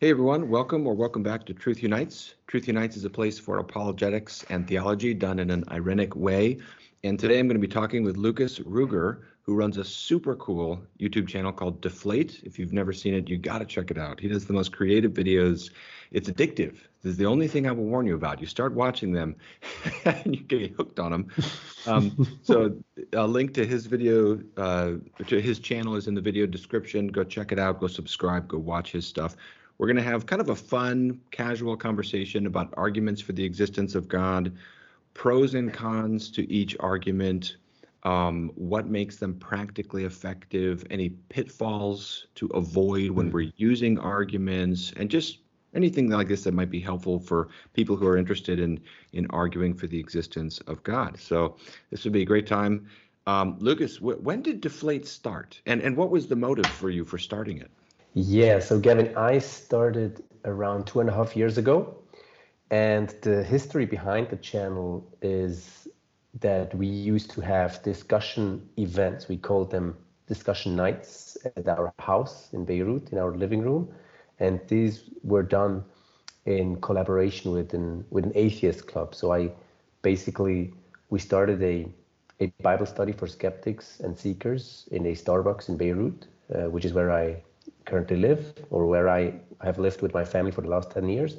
Hey everyone, welcome or welcome back to Truth Unites. Truth Unites is a place for apologetics and theology done in an irenic way. And today I'm going to be talking with Lukas Ruegger, who runs a super cool YouTube channel called Deflate. If you've never seen it, you got to check it out. He does the most creative videos. It's addictive. This is the only thing I will warn you about. You start watching them and you get hooked on them. Um, so a link to his video, uh, to his channel is in the video description. Go check it out. Go subscribe. Go watch his stuff. We're going to have kind of a fun, casual conversation about arguments for the existence of God, pros and cons to each argument, um, what makes them practically effective, any pitfalls to avoid when hmm. we're using arguments, and just anything like this that might be helpful for people who are interested in in arguing for the existence of God. So this would be a great time. Um, Lukas, when did Deflate start, and and what was the motive for you for starting it? Yeah, so Gavin, I started around two and a half years ago. And the history behind the channel is that we used to have discussion events. We called them discussion nights at our house in Beirut, in our living room. And these were done in collaboration with an, with an atheist club. So I basically, we started a, a Bible study for skeptics and seekers in a Starbucks in Beirut, uh, which is where I currently live or where I have lived with my family for the last 10 years.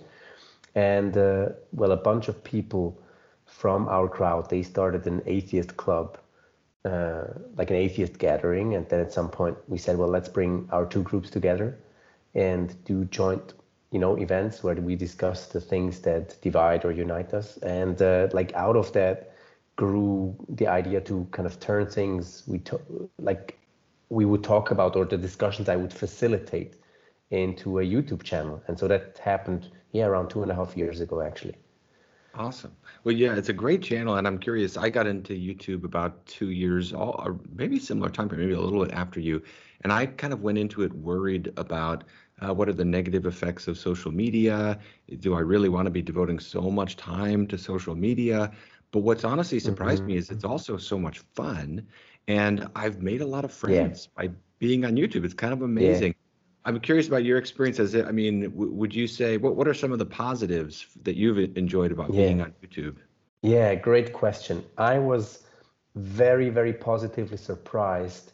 And uh, well, a bunch of people from our crowd, they started an atheist club, uh, like an atheist gathering. And then at some point we said, well, let's bring our two groups together and do joint, you know, events where we discuss the things that divide or unite us. And uh, like out of that grew the idea to kind of turn things, we took like we would talk about or the discussions I would facilitate into a YouTube channel. And so that happened, yeah, around two and a half years ago, actually. Awesome. Well, yeah, it's a great channel, and I'm curious. I got into YouTube about two years, or maybe similar time, period, maybe a little bit after you, and I kind of went into it worried about uh, what are the negative effects of social media. Do I really want to be devoting so much time to social media? But what's honestly surprised mm-hmm. me is it's also so much fun, and I've made a lot of friends yeah. by being on YouTube. It's kind of amazing. Yeah. I'm curious about your experience as. I mean, w- would you say what what are some of the positives that you've enjoyed about yeah. being on YouTube? Yeah, great question. I was very very positively surprised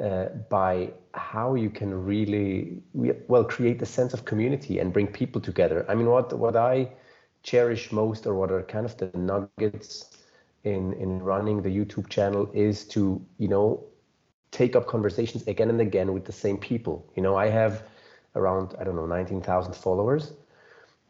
uh, by how you can really well create a sense of community and bring people together. I mean, what what I cherish most, or what are kind of the nuggets in in running the YouTube channel is to you know take up conversations again and again with the same people. You know, I have around I don't know 19,000 followers,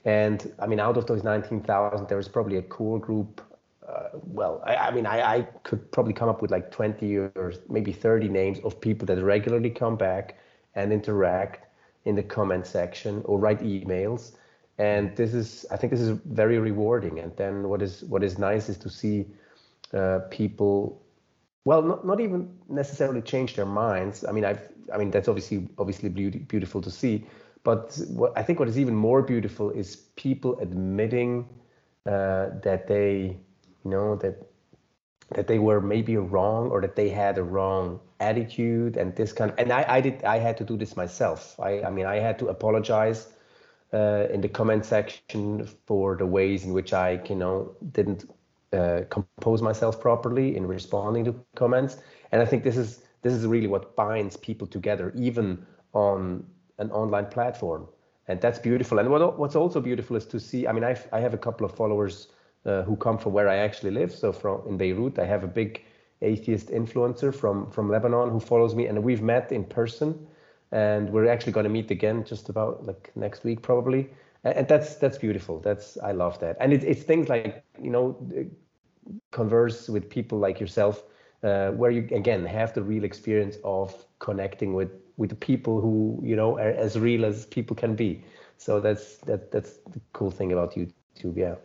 and I mean out of those 19,000, there is probably a core group. Uh, well, I, I mean, I, I could probably come up with like 20 or maybe 30 names of people that regularly come back and interact in the comment section or write emails and this is i think this is very rewarding. And then what is what is nice is to see uh, people well not, not even necessarily change their minds. I mean i've i mean that's obviously obviously beauty, beautiful to see. But what i think what is even more beautiful is people admitting uh, that they you know that that they were maybe wrong or that they had a wrong attitude and this kind of, and I, I did I had to do this myself. I, I mean I had to apologize uh, in the comment section for the ways in which I you know didn't uh, compose myself properly in responding to comments. And I think this is this is really what binds people together, even on an online platform. And that's beautiful. And what, what's also beautiful is to see. I mean, I've, I have a couple of followers uh, who come from where I actually live. So from in Beirut, I have a big atheist influencer from from Lebanon who follows me, and we've met in person. And we're actually going to meet again just about like next week probably. And that's that's beautiful. That's i love that. And it, it's things like you know converse with people like yourself uh, where you again have the real experience of connecting with with the people who you know are as real as people can be. So that's that that's the cool thing about youtube yeah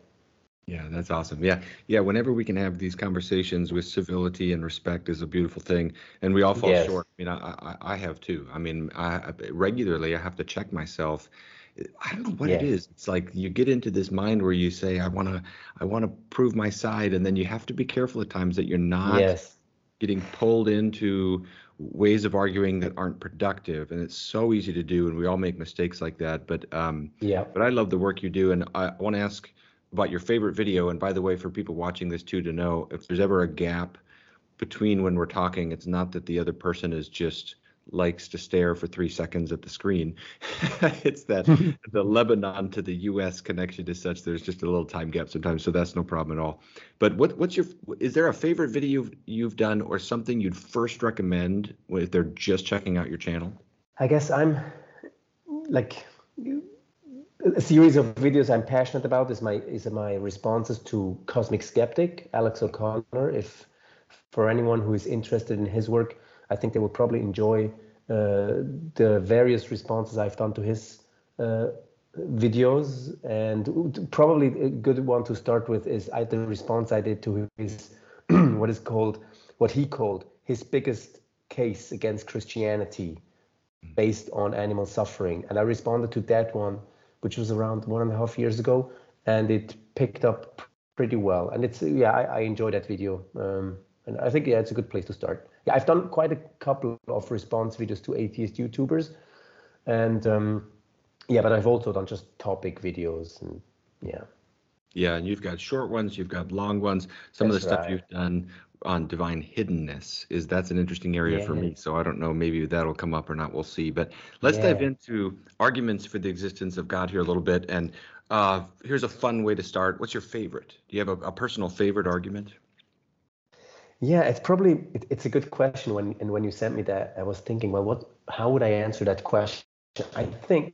yeah, that's awesome. Yeah, yeah. Whenever we can have these conversations with civility and respect is a beautiful thing, and we all fall yes. short. I mean, I, I, I have too. I mean, I regularly I have to check myself I don't know what yeah. it is. It's like you get into this mind where you say, I want to, I want to prove my side. And then you have to be careful at times that you're not yes. getting pulled into ways of arguing that aren't productive, and it's so easy to do, and we all make mistakes like that. But um, yeah, but I love the work you do, and I want to ask about your favorite video. And by the way, for people watching this too, to know if there's ever a gap between when we're talking, it's not that the other person is just likes to stare for three seconds at the screen. it's that the Lebanon to the U.S. connection is such there's just a little time gap sometimes, so that's no problem at all. But what what's your is there a favorite video you've done or something you'd first recommend if they're just checking out your channel? I guess I'm like a series of videos I'm passionate about is my is my responses to Cosmic Skeptic Alex O'Connor. If for anyone who is interested in his work, I think they will probably enjoy uh, the various responses I've done to his uh, videos. And probably a good one to start with is I, the response I did to his what is called what he called his biggest case against Christianity based on animal suffering. And I responded to that one, which was around one and a half years ago, and it picked up pretty well. And it's yeah, I, I enjoy that video. Um, and I think yeah, it's a good place to start. Yeah, I've done quite a couple of response videos to atheist YouTubers, and um, yeah, but I've also done just topic videos and yeah. Yeah, and you've got short ones, you've got long ones. Some that's of the stuff right. you've done on divine hiddenness is that's an interesting area yeah. for me. So I don't know, maybe that'll come up or not. We'll see. But let's yeah. dive into arguments for the existence of God here a little bit. And uh, here's a fun way to start. What's your favorite? Do you have a, a personal favorite argument? Yeah, it's probably it, it's a good question. When and when you sent me that, I was thinking, well, what? How would I answer that question? I think,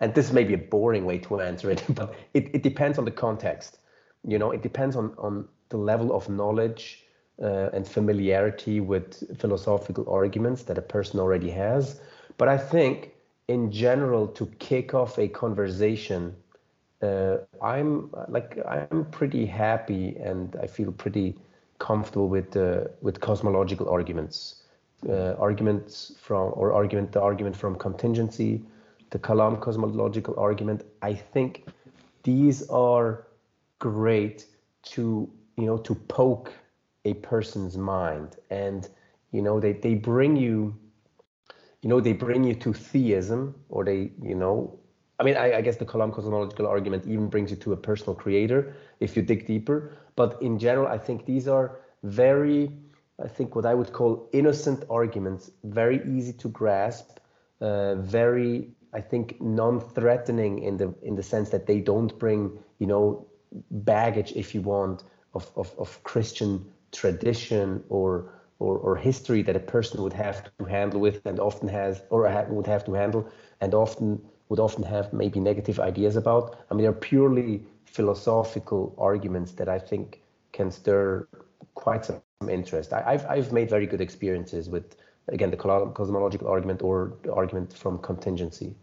and this may be a boring way to answer it, but it, it depends on the context. You know, it depends on on the level of knowledge uh, and familiarity with philosophical arguments that a person already has. But I think, in general, to kick off a conversation, uh, I'm like I'm pretty happy and I feel pretty comfortable with uh, with cosmological arguments, uh, arguments from or argument the argument from contingency, the Kalam cosmological argument. I think these are great to you know to poke a person's mind and you know they, they bring you you know they bring you to theism or they you know I mean, I, I, guess the Kalam cosmological argument even brings you to a personal creator if you dig deeper. But in general, I think these are very, I think what I would call innocent arguments, very easy to grasp, uh, very, I think, non-threatening in the in the sense that they don't bring, you know, baggage, if you want, of of, of Christian tradition or or, or history that a person would have to handle with and often has or would have to handle and often would often have maybe negative ideas about. I mean, they're purely philosophical arguments that I think can stir quite some interest. I, have I've made very good experiences with again the cosmological argument or the argument from contingency.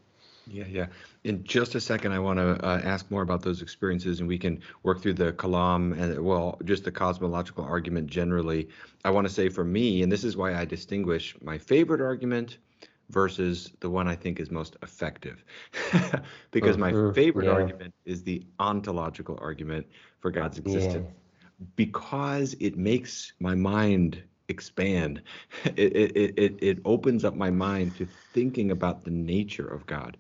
Yeah, yeah. In just a second, I want to uh, ask more about those experiences, and we can work through the Kalam and well, just the cosmological argument generally. I want to say for me, and this is why I distinguish my favorite argument versus the one I think is most effective. because mm-hmm. my favorite yeah. argument is the ontological argument for God's existence. Yeah. Because it makes my mind expand. It, it, it, it opens up my mind to thinking about the nature of God.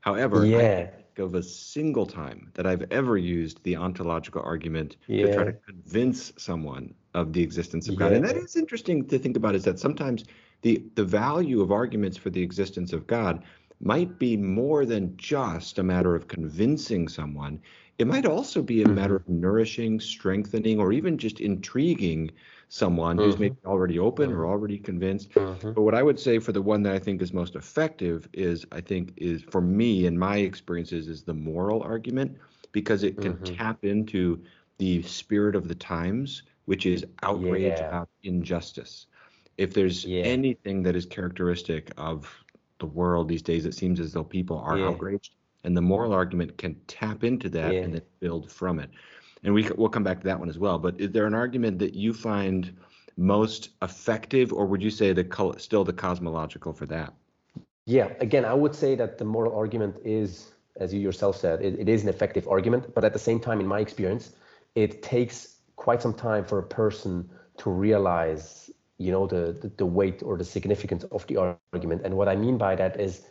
However, yeah. I of a single time that I've ever used the ontological argument yeah. to try to convince someone of the existence of God. And that is interesting to think about is that sometimes the the value of arguments for the existence of God might be more than just a matter of convincing someone. It might also be a mm-hmm. matter of nourishing, strengthening, or even just intriguing someone mm-hmm. who's maybe already open mm-hmm. or already convinced. Mm-hmm. But what I would say for the one that I think is most effective is I think is for me and my experiences is the moral argument because it can mm-hmm. tap into the spirit of the times, which is outrage yeah. about injustice if there's yeah. anything that is characteristic of the world these days, it seems as though people are yeah. outraged, and the moral argument can tap into that yeah. and then build from it. And we we'll come back to that one as well. But is there an argument that you find most effective, or would you say the still the cosmological for that? Yeah, again, I would say that the moral argument is, as you yourself said, it, it is an effective argument. But at the same time, in my experience, it takes quite some time for a person to realize you know the, the, the weight or the significance of the argument and what i mean by that is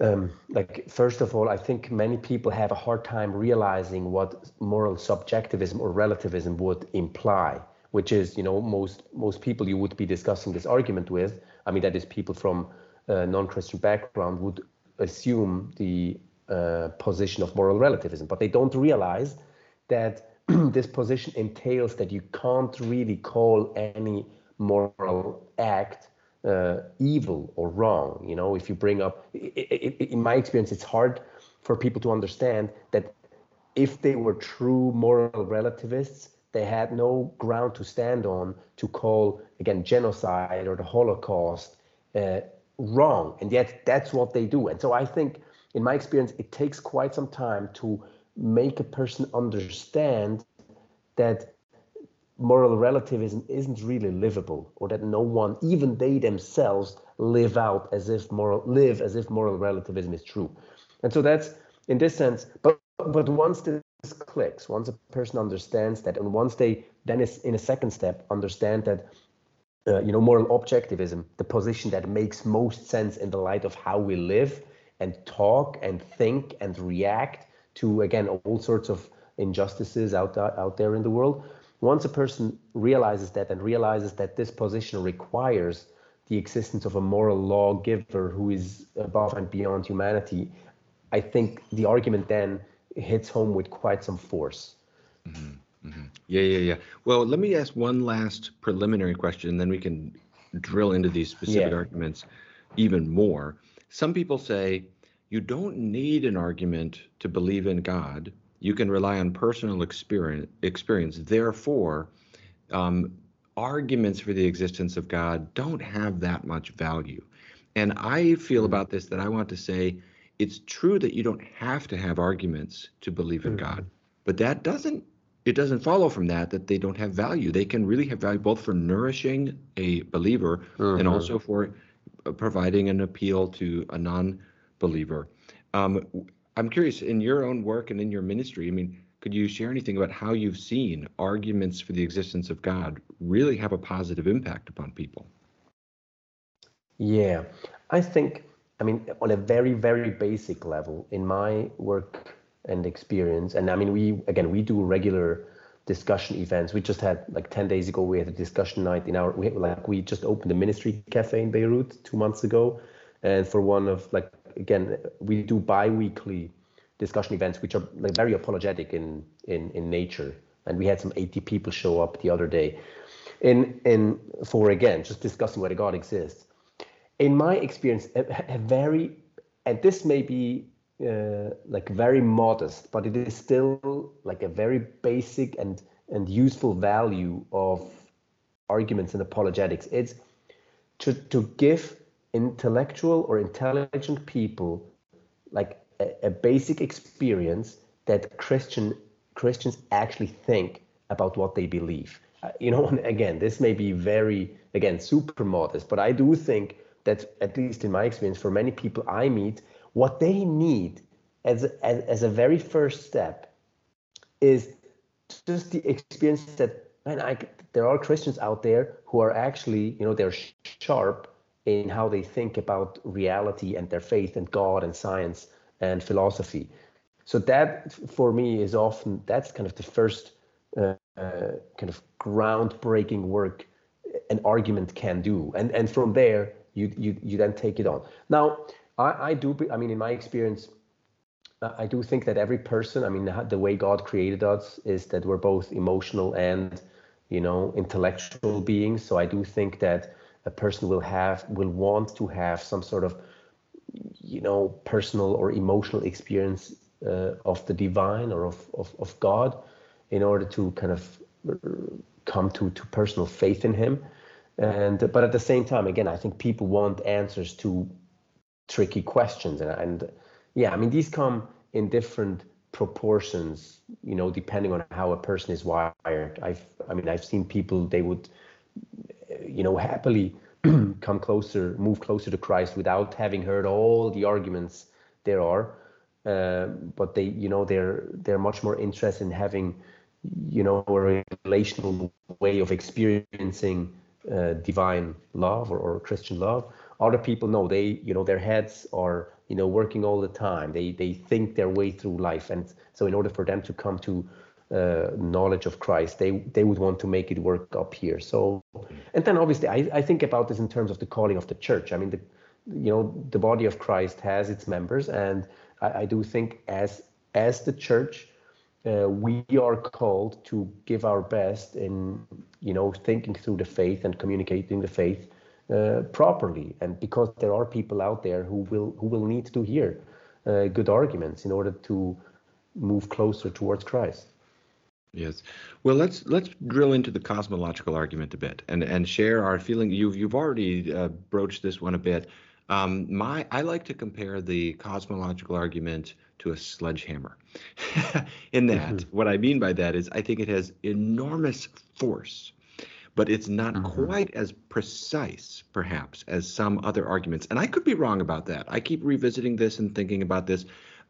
um, like first of all i think many people have a hard time realizing what moral subjectivism or relativism would imply which is you know most most people you would be discussing this argument with i mean that is people from a non-christian background would assume the uh, position of moral relativism but they don't realize that this position entails that you can't really call any moral act uh, evil or wrong. You know, if you bring up, it, it, in my experience, it's hard for people to understand that if they were true moral relativists, they had no ground to stand on to call again genocide or the Holocaust uh, wrong, and yet that's what they do. And so I think, in my experience, it takes quite some time to make a person understand that moral relativism isn't really livable or that no one even they themselves live out as if moral live as if moral relativism is true. And so that's in this sense but but once this clicks once a person understands that and once they then is in a second step understand that uh, you know moral objectivism the position that makes most sense in the light of how we live and talk and think and react to again all sorts of injustices out out there in the world once a person realizes that and realizes that this position requires the existence of a moral lawgiver who is above and beyond humanity, I think the argument then hits home with quite some force. Mm-hmm. Mm-hmm. Yeah, yeah, yeah. Well, let me ask one last preliminary question, and then we can drill into these specific yeah. arguments even more. Some people say you don't need an argument to believe in God you can rely on personal experience. experience. Therefore, um, arguments for the existence of God don't have that much value. And I feel mm-hmm. about this that I want to say it's true that you don't have to have arguments to believe in mm-hmm. God, but that doesn't it doesn't follow from that that they don't have value. They can really have value both for nourishing a believer mm-hmm. and also for providing an appeal to a non-believer. Um, I'm curious in your own work and in your ministry. I mean, could you share anything about how you've seen arguments for the existence of God really have a positive impact upon people? Yeah, I think, I mean, on a very, very basic level, in my work and experience, and I mean, we, again, we do regular discussion events. We just had like 10 days ago, we had a discussion night in our, we, like, we just opened a ministry cafe in Beirut two months ago. And for one of like again, we do bi-weekly discussion events, which are like very apologetic in, in, in nature. And we had some 80 people show up the other day in, in for, again, just discussing whether God exists. In my experience, a, a very, and this may be uh, like very modest, but it is still like a very basic and, and useful value of arguments and apologetics. It's to, to give intellectual or intelligent people like a, a basic experience that Christian Christians actually think about what they believe. Uh, you know, again, this may be very again super modest, but I do think that at least in my experience, for many people I meet, what they need as as, as a very first step is just the experience that man, I, there are Christians out there who are actually, you know, they're sharp in how they think about reality and their faith and God and science and philosophy. So that for me is often that's kind of the first uh, uh, kind of groundbreaking work an argument can do, and and from there you you you then take it on. Now I, I do I mean in my experience. I do think that every person, I mean, the way God created us is that we're both emotional and, you know, intellectual beings. So I do think that a person will have will want to have some sort of you know personal or emotional experience uh, of the divine or of, of, of God in order to kind of uh, come to to personal faith in him. And but at the same time again I think people want answers to tricky questions. And, and yeah I mean these come in different proportions you know depending on how a person is wired. I've I mean I've seen people they would you know, happily come closer, move closer to Christ without having heard all the arguments there are. Uh, but they, you know, they're they're much more interested in having, you know, a relational way of experiencing uh, divine love or, or Christian love. Other people know they, you know, their heads are, you know, working all the time. They they think their way through life, and so in order for them to come to uh, knowledge of Christ, they they would want to make it work up here. So, and then obviously, I, I think about this in terms of the calling of the church. I mean, the you know the body of Christ has its members, and I, I do think as as the church, uh, we are called to give our best in you know thinking through the faith and communicating the faith uh, properly and because there are people out there who will who will need to hear uh, good arguments in order to move closer towards Christ yes well let's let's drill into the cosmological argument a bit and and share our feeling you've you've already uh, broached this one a bit um, my I like to compare the cosmological argument to a sledgehammer. In that, mm-hmm. what I mean by that is I think it has enormous force, but it's not mm-hmm. quite as precise, perhaps, as some other arguments. And I could be wrong about that. I keep revisiting this and thinking about this.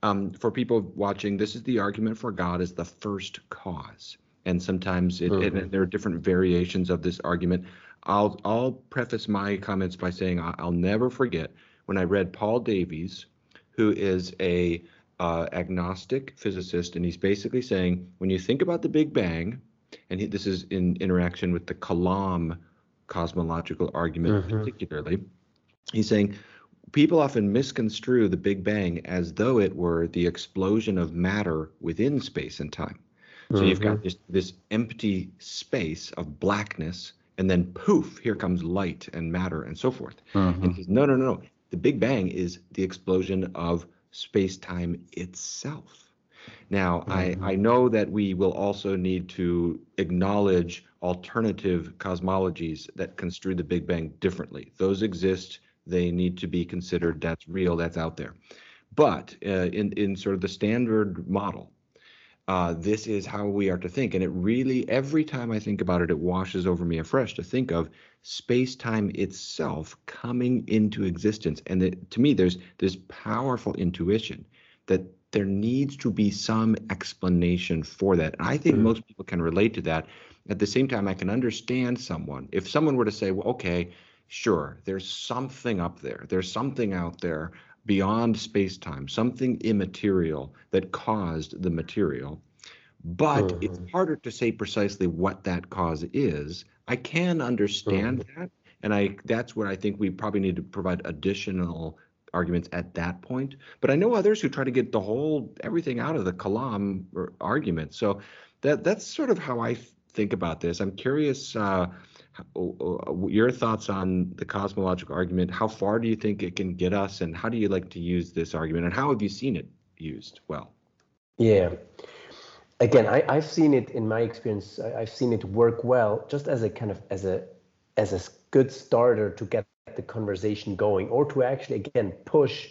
Um, for people watching, this is the argument for God as the first cause. And sometimes it, mm-hmm. it, there are different variations of this argument. I'll I'll preface my comments by saying I'll never forget when I read Paul Davies, who is a uh, agnostic physicist, and he's basically saying when you think about the Big Bang, and he, this is in interaction with the Kalam cosmological argument mm-hmm. particularly, he's saying people often misconstrue the Big Bang as though it were the explosion of matter within space and time. So mm-hmm. you've got mm-hmm. this this empty space of blackness and then poof, here comes light and matter and so forth. Mm-hmm. And no, no, no, no. The Big Bang is the explosion of space time itself. Now, mm-hmm. I, I know that we will also need to acknowledge alternative cosmologies that construe the Big Bang differently. Those exist, they need to be considered, that's real, that's out there. But uh, in, in sort of the standard model, uh, this is how we are to think. And it really, every time I think about it, it washes over me afresh to think of space time itself coming into existence. And to me, there's this powerful intuition that there needs to be some explanation for that. And I think mm-hmm. most people can relate to that. At the same time, I can understand someone. If someone were to say, well, okay, sure, there's something up there, there's something out there beyond space time, something immaterial that caused the material. But it's harder to say precisely what that cause is. I can understand uh-huh. that. And I that's where I think we probably need to provide additional arguments at that point. But I know others who try to get the whole everything out of the Kalam argument. So that that's sort of how I think about this. I'm curious uh, your thoughts on the cosmological argument. How far do you think it can get us, and how do you like to use this argument, and how have you seen it used well? Yeah. Again, I, I've seen it in my experience. I've seen it work well, just as a kind of as a as a good starter to get the conversation going, or to actually again push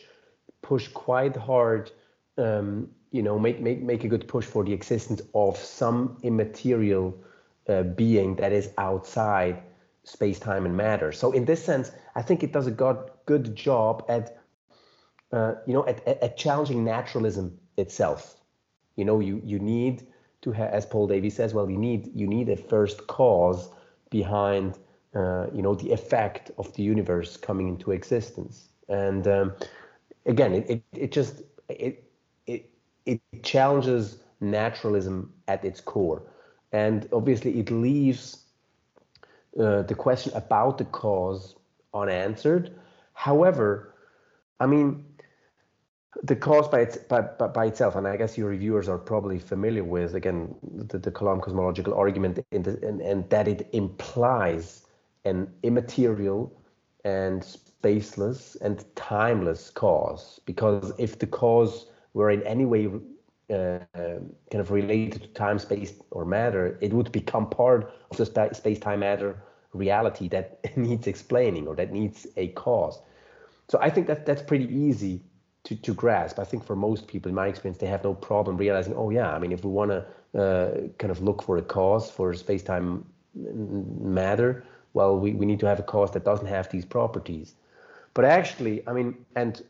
push quite hard. Um, you know, make make make a good push for the existence of some immaterial uh, being that is outside space, time, and matter. So in this sense, I think it does a good, good job at, uh, you know, at, at, challenging naturalism itself. You know, you you need to have, as Paul Davies says, well, you need you need a first cause behind, uh, you know, the effect of the universe coming into existence. And um, again, it, it it just it it it challenges naturalism at its core and obviously it leaves uh, the question about the cause unanswered. However, I mean, the cause by, its, by, by, itself, and I guess your reviewers are probably familiar with, again, the, the cosmological argument, the, and that it implies an immaterial and spaceless and timeless cause. Because if the cause were in any way uh, kind of related to time, space, or matter, it would become part of the sp- space, time, matter reality that needs explaining or that needs a cause. So I think that that's pretty easy to, to grasp. I think for most people, in my experience, they have no problem realizing, oh yeah, I mean, if we want to uh, kind of look for a cause for space, time, matter, well, we, we need to have a cause that doesn't have these properties. But actually, I mean, and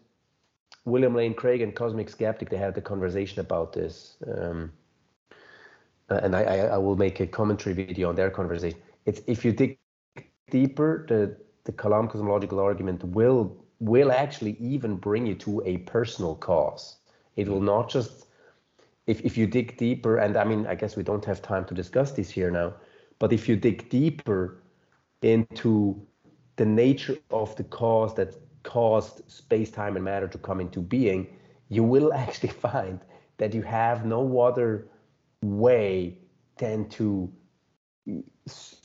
William Lane Craig and Cosmic Skeptic, they had the conversation about this. Um, uh, and I, I, will make a commentary video on their conversation. It's if you dig deeper, the the Kalam cosmological argument will will actually even bring you to a personal cause. It will not just if if you dig deeper, and I mean, I guess we don't have time to discuss this here now, but if you dig deeper into the nature of the cause that caused space, time, and matter to come into being, you will actually find that you have no other way than to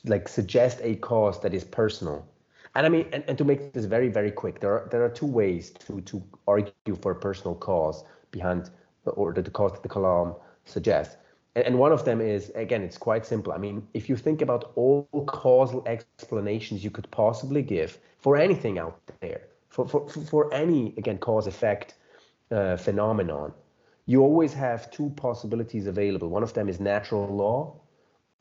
like suggest a cause that is personal. And I mean, and, and to make this very, very quick, there are there are two ways to to argue for a personal cause behind or the, the cause that the Kalam suggests. And, and one of them is again, it's quite simple. I mean, if you think about all causal explanations you could possibly give for anything out there, for for for any again cause effect uh, phenomenon, you always have two possibilities available. One of them is natural law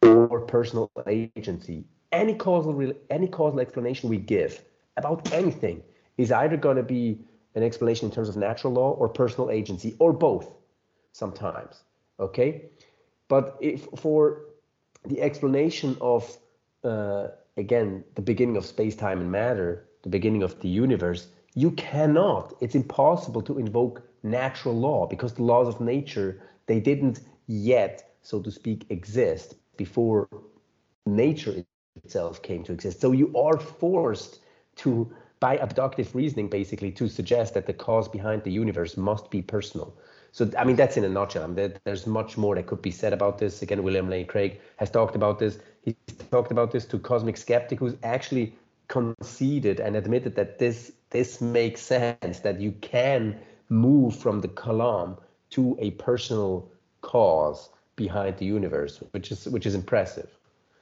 or personal agency. Any causal any causal explanation we give about anything is either going to be an explanation in terms of natural law or personal agency or both sometimes okay but if for the explanation of uh, again the beginning of space time and matter the beginning of the universe you cannot it's impossible to invoke natural law because the laws of nature they didn't yet so to speak exist before nature itself came to exist. So you are forced to by abductive reasoning basically to suggest that the cause behind the universe must be personal. So i mean that's in a nutshell. I mean, there's much more that could be said about this. Again william lane craig has talked about this. He's talked about this to cosmic skeptic who's actually conceded and admitted that this this makes sense that you can move from the kalam to a personal cause behind the universe, which is which is impressive.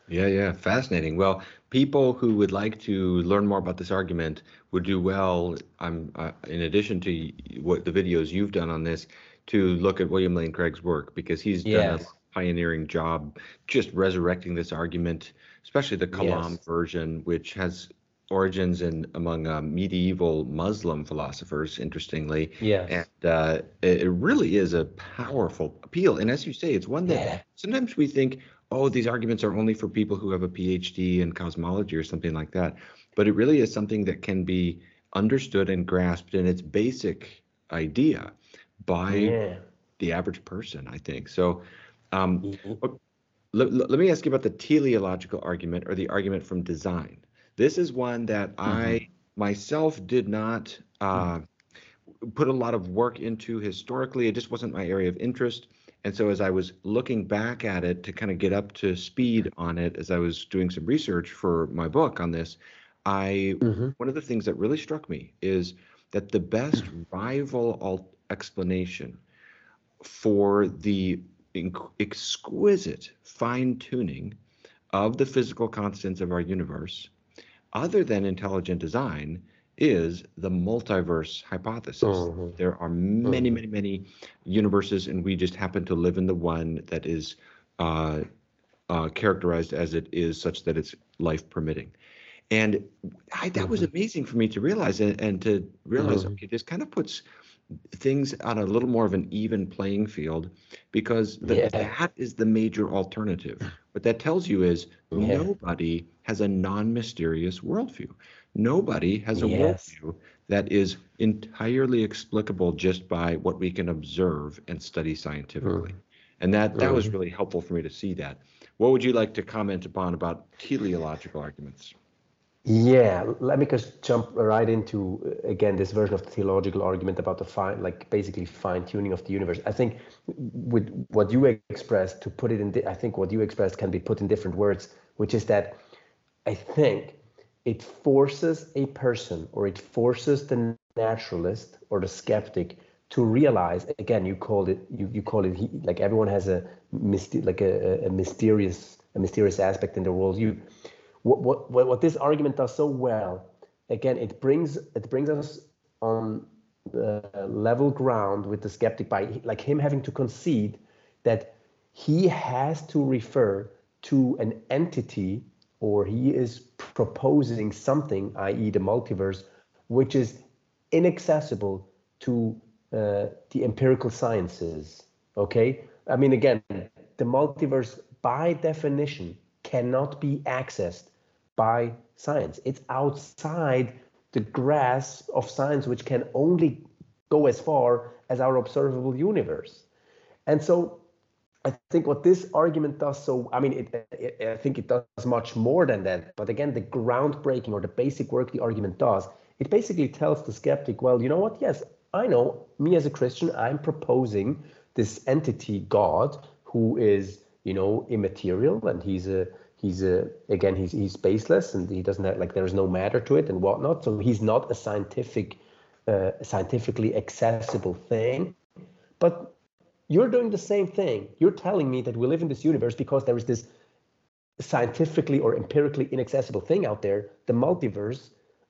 Yeah, yeah, fascinating. Well, people who would like to learn more about this argument would do well. I'm uh, in addition to what the videos you've done on this, to look at William Lane Craig's work because he's done yes. a pioneering job just resurrecting this argument, especially the Kalam yes. version, which has origins in among uh, medieval Muslim philosophers, interestingly. Yeah. And uh, it, really is a powerful appeal. And as you say, it's one that yeah. sometimes we think, oh, these arguments are only for people who have a PhD in cosmology or something like that. But it really is something that can be understood and grasped in its basic idea by yeah. the average person, I think. So um, mm-hmm. let, let me ask you about the teleological argument or the argument from design. This is one that mm-hmm. I myself did not uh, put a lot of work into historically. It just wasn't my area of interest. And so as I was looking back at it to kind of get up to speed on it, as I was doing some research for my book on this, I mm-hmm. one of the things that really struck me is that the best rival explanation for the inc- exquisite fine tuning of the physical constants of our universe other than intelligent design is the multiverse hypothesis. Mm-hmm. There are many, mm-hmm. many, many universes, and we just happen to live in the one that is uh, uh, characterized as it is, such that it's life permitting. And I, that mm-hmm. was amazing for me to realize, and, and to realize, mm-hmm. okay, this kind of puts things on a little more of an even playing field because the, yeah. that is the major alternative. What that tells you is yeah. nobody has a non-mysterious worldview. Nobody has a yes. worldview that is entirely explicable just by what we can observe and study scientifically. Mm. And that that mm. was really helpful for me to see that. What would you like to comment upon about teleological arguments? Yeah, let me just jump right into uh, again this version of the teleological argument about the fine, like basically fine tuning of the universe. I think with what you expressed, to put it in, I think what you expressed can be put in different words, which is that I think it forces a person or it forces the naturalist or the skeptic to realize again you called it you, you call it like everyone has a mysti- like a, a mysterious a mysterious aspect in the their worldview what, what, what this argument does so well, again, it brings it brings us on the level ground with the skeptic by like him having to concede that he has to refer to an entity or he is proposing something, i.e., the multiverse, which is inaccessible to uh, the empirical sciences. Okay, I mean, again, the multiverse by definition cannot be accessed by science. It's outside the grasp of science, which can only go as far as our observable universe. And so I think what this argument does, so I mean, it, it, I think it does much more than that. But again, the groundbreaking or the basic work the argument does, it basically tells the skeptic, well, you know what? Yes, I know. Me as a Christian, I'm proposing this entity, God, who is, you know, immaterial, and he's a he's a again he's he's spaceless, and he doesn't have like there is no matter to it and whatnot. So he's not a scientific, uh, scientifically accessible thing. But you're doing the same thing. You're telling me that we live in this universe because there is this scientifically or empirically inaccessible thing out there, the multiverse,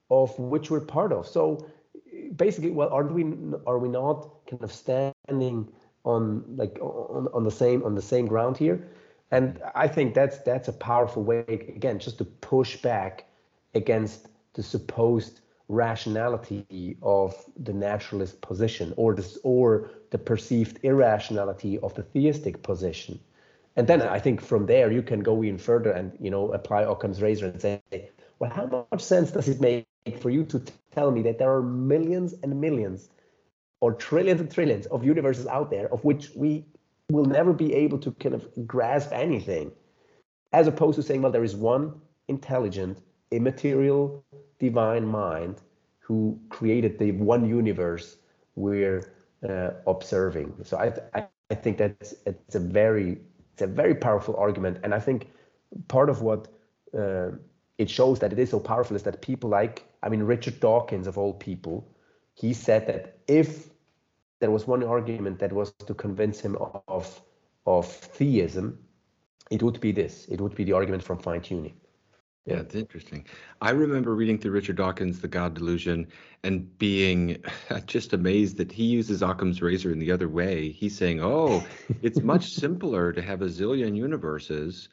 of which we're part of. So basically, well, aren't we are we not kind of standing on like on, on the same on the same ground here? And I think that's that's a powerful way again just to push back against the supposed rationality of the naturalist position or this or the perceived irrationality of the theistic position. And then i think from there you can go even further and you know apply occam's razor and say well how much sense does it make for you to tell me that there are millions and millions or trillions and trillions of universes out there of which we will never be able to kind of grasp anything as opposed to saying well there is one intelligent immaterial divine mind who created the one universe we're uh, observing. So I, I, I think that's it's a very it's a very powerful argument, and I think part of what uh, it shows that it is so powerful is that people like I mean Richard Dawkins of all people, he said that if there was one argument that was to convince him of of theism, it would be this. It would be the argument from fine tuning. Yeah, it's interesting. I remember reading through Richard Dawkins' The God Delusion and being just amazed that he uses Occam's razor in the other way. He's saying, oh, it's much simpler to have a zillion universes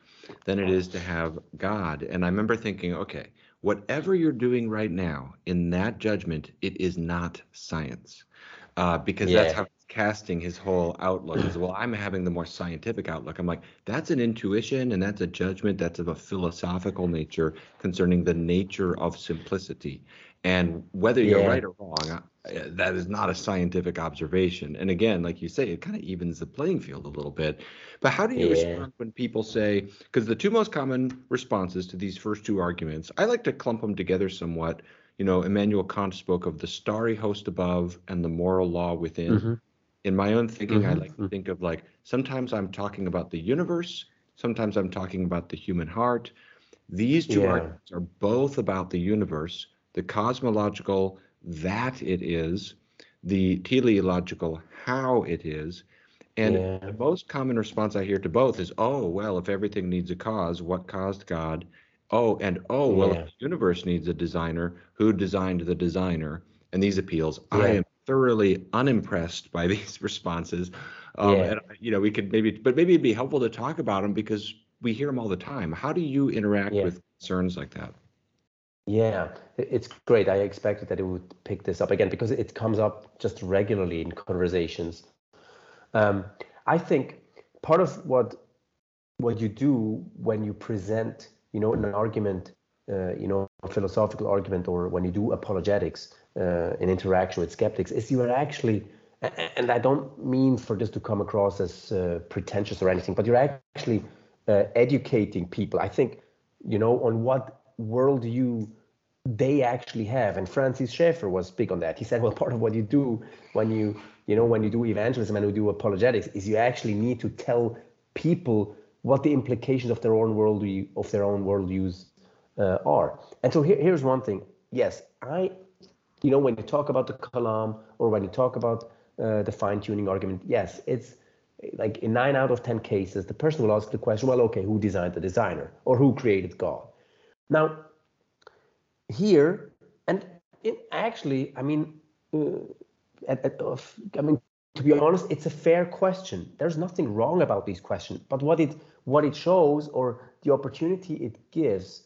than it is to have God. And I remember thinking, okay, whatever you're doing right now in that judgment, it is not science. Uh, because yeah. that's how he's casting his whole outlook as well i'm having the more scientific outlook i'm like that's an intuition and that's a judgment that's of a philosophical nature concerning the nature of simplicity and whether you're yeah. right or wrong uh, that is not a scientific observation and again like you say it kind of evens the playing field a little bit but how do you yeah. respond when people say because the two most common responses to these first two arguments i like to clump them together somewhat you know immanuel kant spoke of the starry host above and the moral law within mm-hmm in my own thinking, mm-hmm. I like to think of like sometimes I'm talking about the universe, sometimes I'm talking about the human heart. These two yeah. arguments are both about the universe, the cosmological that it is, the teleological how it is. And yeah. the most common response I hear to both is, oh, well, if everything needs a cause, what caused God? Oh, and oh, well, yeah. if the universe needs a designer, who designed the designer? And these appeals, I am thoroughly unimpressed by these responses. Um, yeah. And you know, we could maybe, but maybe it'd be helpful to talk about them because we hear them all the time. How do you interact yeah. with concerns like that? Yeah, it's great. I expected that it would pick this up again because it comes up just regularly in conversations. Um, I think part of what what you do when you present, you know, an argument, uh, you know, a philosophical argument, or when you do apologetics, uh, in interaction with skeptics is you are actually and I don't mean for this to come across as uh, pretentious or anything, but you're actually uh, educating people. I think, you know, on what worldview they actually have. And Francis Schaeffer was big on that. He said, well, part of what you do when you, you know, when you do evangelism and you do apologetics is you actually need to tell people what the implications of their own worldview of their own worldviews uh, are. And so here, here's one thing. Yes, I you know, when you talk about the kalam or when you talk about uh, the fine tuning argument, yes, it's like in nine out of 10 cases, the person will ask the question, well, okay, who designed the designer or who created God? Now, here, and actually, I mean, uh, at, at, uh, I mean, to be honest, it's a fair question. There's nothing wrong about these questions, but what it what it shows or the opportunity it gives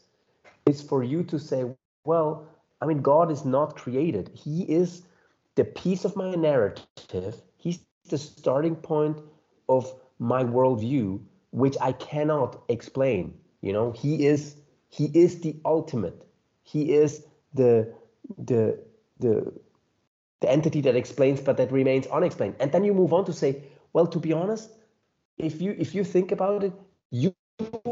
is for you to say, well, I mean, God is not created. He is the piece of my narrative. He's the starting point of my worldview, which I cannot explain. You know, he is He is the ultimate. He is the the the the entity that explains but that remains unexplained. And then you move on to say, well, to be honest, if you if you think about it, you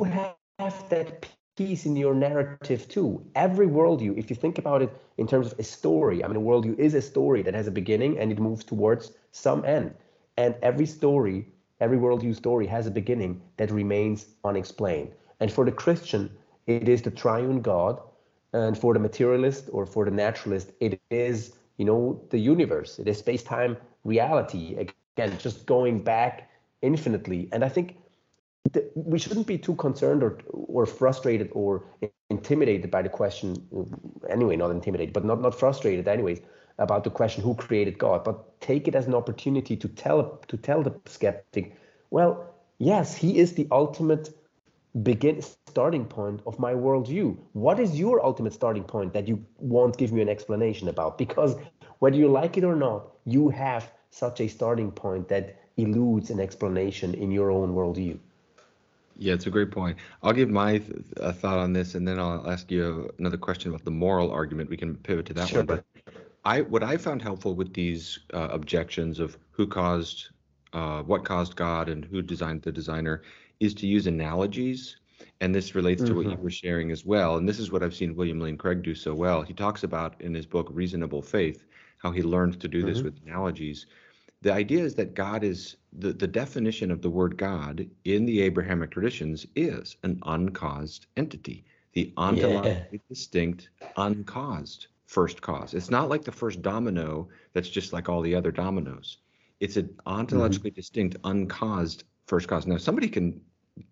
have that piece in your narrative too. Every worldview, if you think about it in terms of a story, I mean, a worldview is a story that has a beginning and it moves towards some end. And every story, every worldview story has a beginning that remains unexplained. And for the Christian, it is the triune God. And for the materialist or for the naturalist, it is, you know, the universe. It is space-time reality. Again, just going back infinitely. And I think we shouldn't be too concerned or or frustrated or intimidated by the question anyway not intimidated but not not frustrated anyways about the question who created god? But take it as an opportunity to tell to tell the skeptic well yes he is the ultimate begin starting point of my worldview. What is your ultimate starting point that you won't give me an explanation about? Because whether you like it or not you have such a starting point that eludes an explanation in your own worldview yeah, it's a great point. I'll give my th- thought on this, and then I'll ask you another question about the moral argument. We can pivot to that sure. one. But I, what I found helpful with these uh, objections of who caused, uh, what caused God, and who designed the designer, is to use analogies. And this relates to mm-hmm. what you mm-hmm. were sharing as well. And this is what I've seen William Lane Craig do so well. He talks about in his book Reasonable Faith how he learned to do mm-hmm. this with analogies the idea is that God is the, the definition of the word God in the Abrahamic traditions is an uncaused entity, the ontologically yeah. distinct, uncaused first cause. It's not like the first domino that's just like all the other dominoes. It's an ontologically mm-hmm. distinct, uncaused first cause. Now, somebody can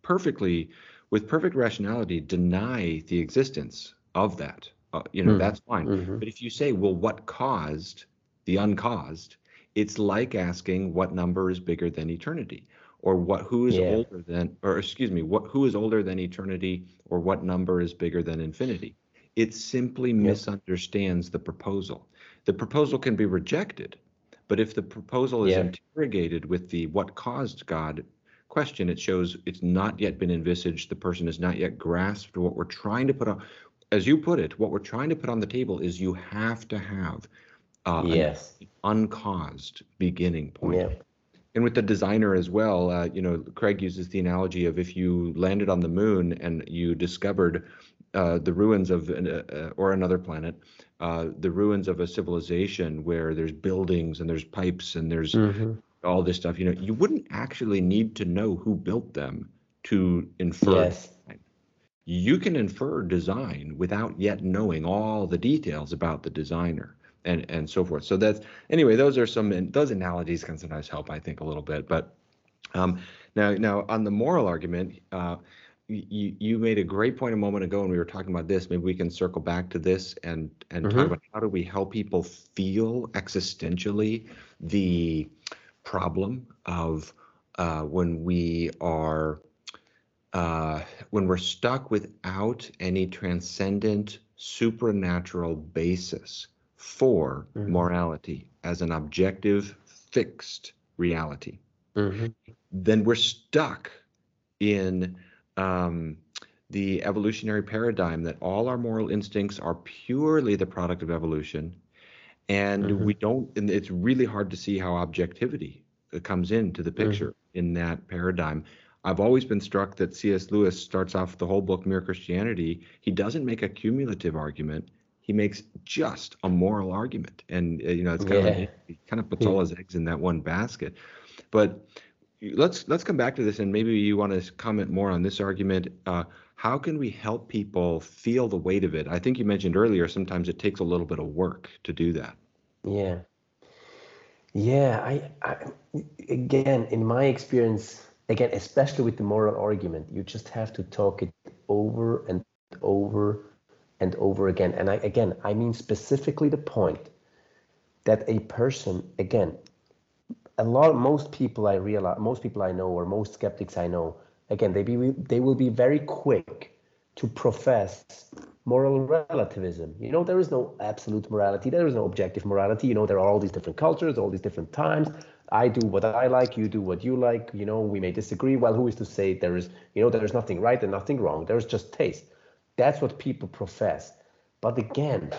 perfectly, with perfect rationality, deny the existence of that. Uh, you know, mm-hmm. that's fine. Mm-hmm. But if you say, well, what caused the uncaused? It's like asking what number is bigger than eternity or what who is yeah. older than or excuse me what who is older than eternity or what number is bigger than infinity it simply yep. misunderstands the proposal the proposal can be rejected but if the proposal is yeah. interrogated with the what caused god question it shows it's not yet been envisaged the person has not yet grasped what we're trying to put on as you put it what we're trying to put on the table is you have to have uh, yes. Uncaused beginning point. Yeah. And with the designer as well, uh, you know, Craig uses the analogy of if you landed on the moon and you discovered uh, the ruins of an, uh, uh or another planet, uh, the ruins of a civilization where there's buildings and there's pipes and there's mm-hmm. all this stuff. You know, you wouldn't actually need to know who built them to infer. Yes. You can infer design without yet knowing all the details about the designer and and so forth. So that's anyway. Those are some those analogies can sometimes help, I think, a little bit. But um, now now on the moral argument, uh, you you made a great point a moment ago when we were talking about this. Maybe we can circle back to this and and mm-hmm. talk about how do we help people feel existentially the problem of uh, when we are uh, when we're stuck without any transcendent supernatural basis for mm-hmm. morality as an objective, fixed reality, mm-hmm. then we're stuck in um, the evolutionary paradigm that all our moral instincts are purely the product of evolution. And mm-hmm. we don't, and it's really hard to see how objectivity uh, comes into the picture mm-hmm. in that paradigm. I've always been struck that C.S. Lewis starts off the whole book, Mere Christianity. He doesn't make a cumulative argument he makes just a moral argument, and uh, you know it's kind yeah. of like he kind of puts all his eggs in that one basket. But let's let's come back to this, and maybe you want to comment more on this argument. Uh, how can we help people feel the weight of it? I think you mentioned earlier sometimes it takes a little bit of work to do that. Yeah. Yeah, I, I again in my experience, again especially with the moral argument, you just have to talk it over and over and over again. And I, again, I mean specifically the point that a person, again, a lot, most people I realize, most people I know, or most skeptics I know, again, they be they will be very quick to profess moral relativism. You know, there is no absolute morality, there is no objective morality. You know, there are all these different cultures, all these different times. I do what I like, you do what you like. You know, we may disagree. Well, who is to say there is, you know, there is nothing right and nothing wrong. There is just taste. That's what people profess. But again,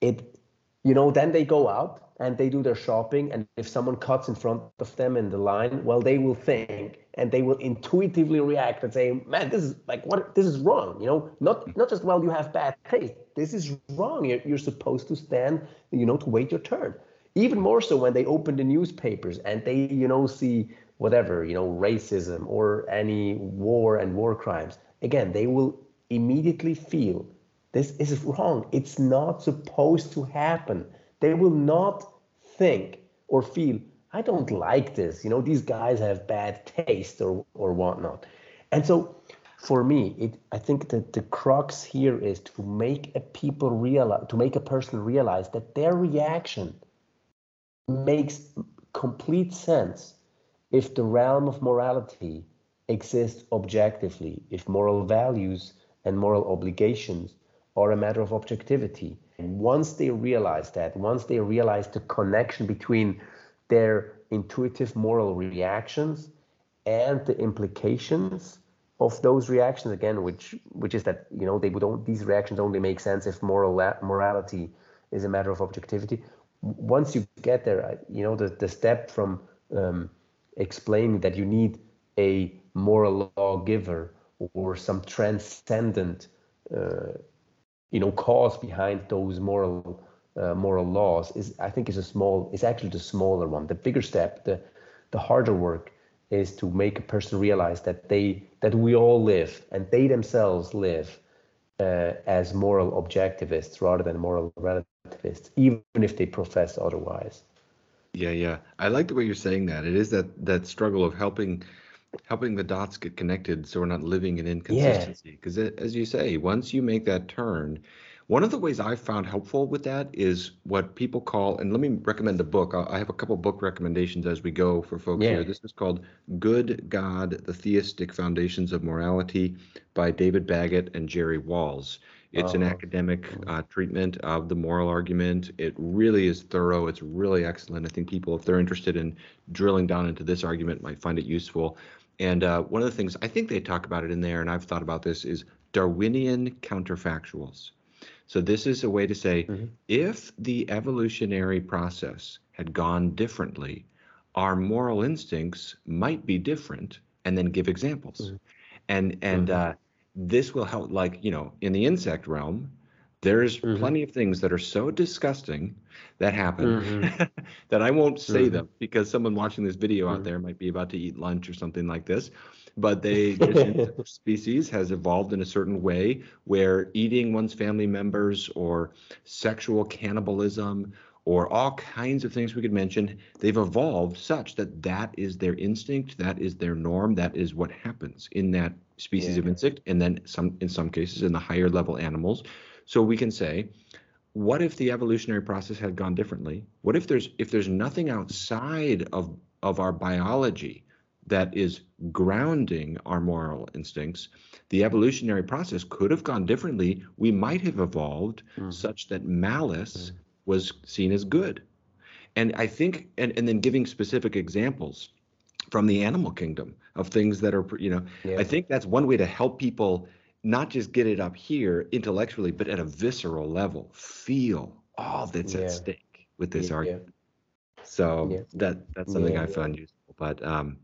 it you know, then they go out and they do their shopping and if someone cuts in front of them in the line well they will think and they will intuitively react and say man this is like what this is wrong you know? Not not just well you have bad taste. This is wrong. You're, you're supposed to stand you know to wait your turn. Even more so when they open the newspapers and they you know see whatever you know racism or any war and war crimes again they will immediately feel this is wrong it's not supposed to happen they will not think or feel, I don't like this. You know, these guys have bad taste or or whatnot. And so for me, it I think that the crux here is to make a people realize to make a person realize that their reaction makes complete sense if the realm of morality exists objectively, if moral values and moral obligations are a matter of objectivity. Once they realize that, once they realize the connection between their intuitive moral reactions and the implications of those reactions again which which is that you know they would only, these reactions only make sense if moral morality is a matter of objectivity. Once you get there you know the, the step from um, explaining that you need a moral lawgiver or some transcendent uh, you know cause behind those moral uh, moral laws is I think is a small is actually the smaller one. The bigger step, the the harder work is to make a person realize that they that we all live and they themselves live uh, as moral objectivists rather than moral relativists, even if they profess otherwise. Yeah, yeah. I like the way you're saying that. It is that that struggle of helping helping the dots get connected so we're not living in inconsistency because yeah. as you say once you make that turn one of the ways i've found helpful with that is what people call and let me recommend a book i have a couple book recommendations as we go for folks yeah. here this is called good god the theistic foundations of morality by david baggett and jerry walls it's an oh. academic uh, treatment of the moral argument. It really is thorough. It's really excellent. I think people, if they're interested in drilling down into this argument, might find it useful. And uh, one of the things I think they talk about it in there, and I've thought about this, is Darwinian counterfactuals. So this is a way to say mm-hmm. if the evolutionary process had gone differently, our moral instincts might be different, and then give examples. Mm-hmm. And and mm-hmm. uh, this will help. Like you know, in the insect realm, there's mm-hmm. plenty of things that are so disgusting that happen mm-hmm. that I won't say mm-hmm. them because someone watching this video out mm-hmm. there might be about to eat lunch or something like this. But they species has evolved in a certain way where eating one's family members or sexual cannibalism or all kinds of things we could mention, they've evolved such that that is their instinct, that is their norm, that is what happens in that species yeah. of insect, and then some in some cases in the higher level animals so we can say, what if the evolutionary process had gone differently? What if there's if there's nothing outside of of our biology that is grounding our moral instincts, the evolutionary process could have gone differently. We might have evolved mm. such that malice mm. was seen as good. And I think, and, and then giving specific examples from the animal kingdom of things that are, you know, yeah. I think that's one way to help people not just get it up here intellectually, but at a visceral level, feel all that's yeah. at stake with this yeah. argument. So yeah. that that's something I found useful. But um,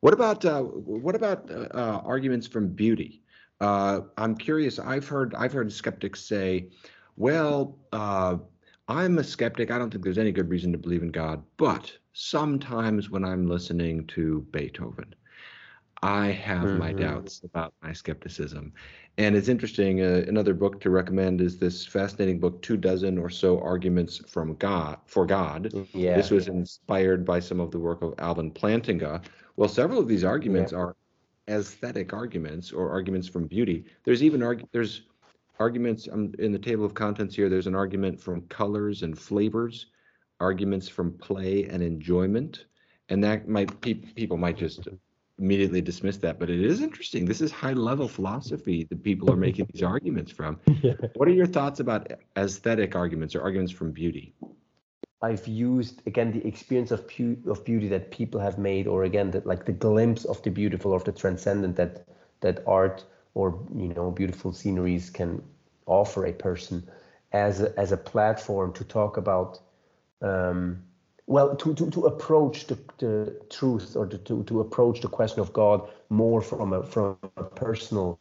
what about uh, what about uh, uh, arguments from beauty? Uh, I'm curious. I've heard I've heard skeptics say, "Well, uh, I'm a skeptic. I don't think there's any good reason to believe in God, but sometimes when I'm listening to Beethoven." I have mm-hmm. my doubts about my skepticism. And it's interesting. Uh, another book to recommend is this fascinating book, Two Dozen or So Arguments from God for God. Yeah. This was inspired by some of the work of Alvin Plantinga. Well, several of these arguments yeah. are aesthetic arguments or arguments from beauty. There's even arg- there's arguments um, in the table of contents here. There's an argument from colors and flavors, arguments from play and enjoyment, and that might pe- people might just immediately dismiss that, but it is interesting. This is high level philosophy that people are making these arguments from. Yeah. What are your thoughts about aesthetic arguments or arguments from beauty? I've used again the experience of pu- of beauty that people have made, or again that like the glimpse of the beautiful or the transcendent that that art or you know beautiful sceneries can offer a person as a, as a platform to talk about um, well to, to, to approach the, the truth or to, to, to approach the question of god more from a from a personal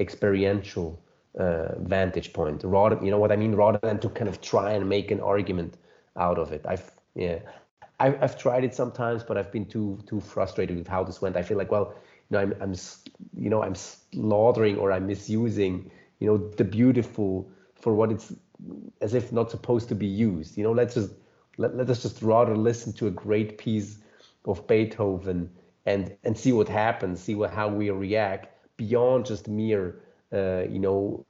experiential uh, vantage point rather you know what i mean? Rather than to kind of try and make an argument out of it. I've yeah I've, I've tried it sometimes but i've been too too frustrated with how this went. I feel like well you know i'm, I'm you know i'm slaughtering or i'm misusing you know the beautiful for what it's as if not supposed to be used. You know let's just let, let us just rather listen to a great piece of beethoven and and see what happens see what how we react beyond just mere uh, you know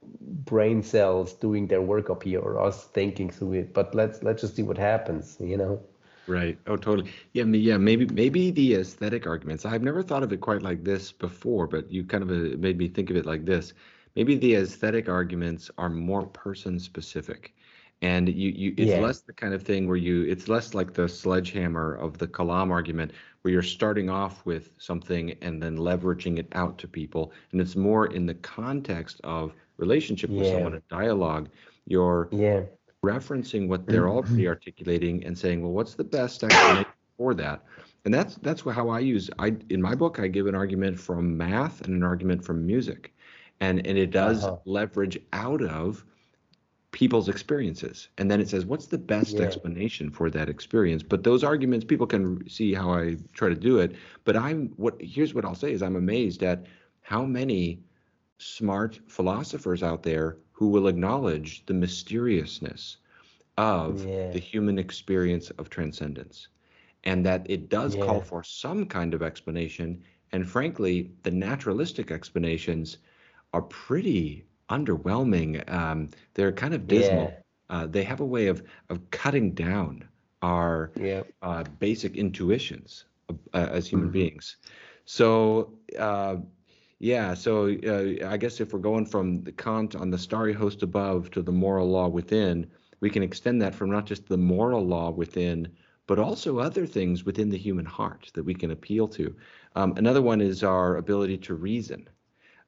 brain cells doing their work up here or us thinking through it but let's let's just see what happens you know Right. Oh, totally. Yeah. Yeah. Maybe maybe the aesthetic arguments. I've never thought of it quite like this before, but you kind of uh, made me think of it like this. Maybe the aesthetic arguments are more person specific, and you you it's yeah less the kind of thing where you it's less like the sledgehammer of the Kalam argument where you're starting off with something and then leveraging it out to people, and it's more in the context of relationship with someone, a dialogue. You're yeah referencing what they're already articulating and saying, well, what's the best explanation for that? And that's that's how I use I in my book I give an argument from math and an argument from music. And and it does uh-huh leverage out of people's experiences. And then it says, what's the best yeah explanation for that experience? But those arguments people can see how I try to do it. But I'm what here's what I'll say is I'm amazed at how many smart philosophers out there who will acknowledge the mysteriousness of yeah the human experience of transcendence and that it does call for some kind of explanation. And frankly, the naturalistic explanations are pretty underwhelming. Um, they're kind of yeah dismal. Uh, they have a way of of cutting down our yeah uh, basic intuitions uh, as human hmm beings. So uh, yeah, so uh, I guess if we're going from the Kant on the starry host above to the moral law within, we can extend that from not just the moral law within, but also other things within the human heart that we can appeal to. Um, another one is our ability to reason.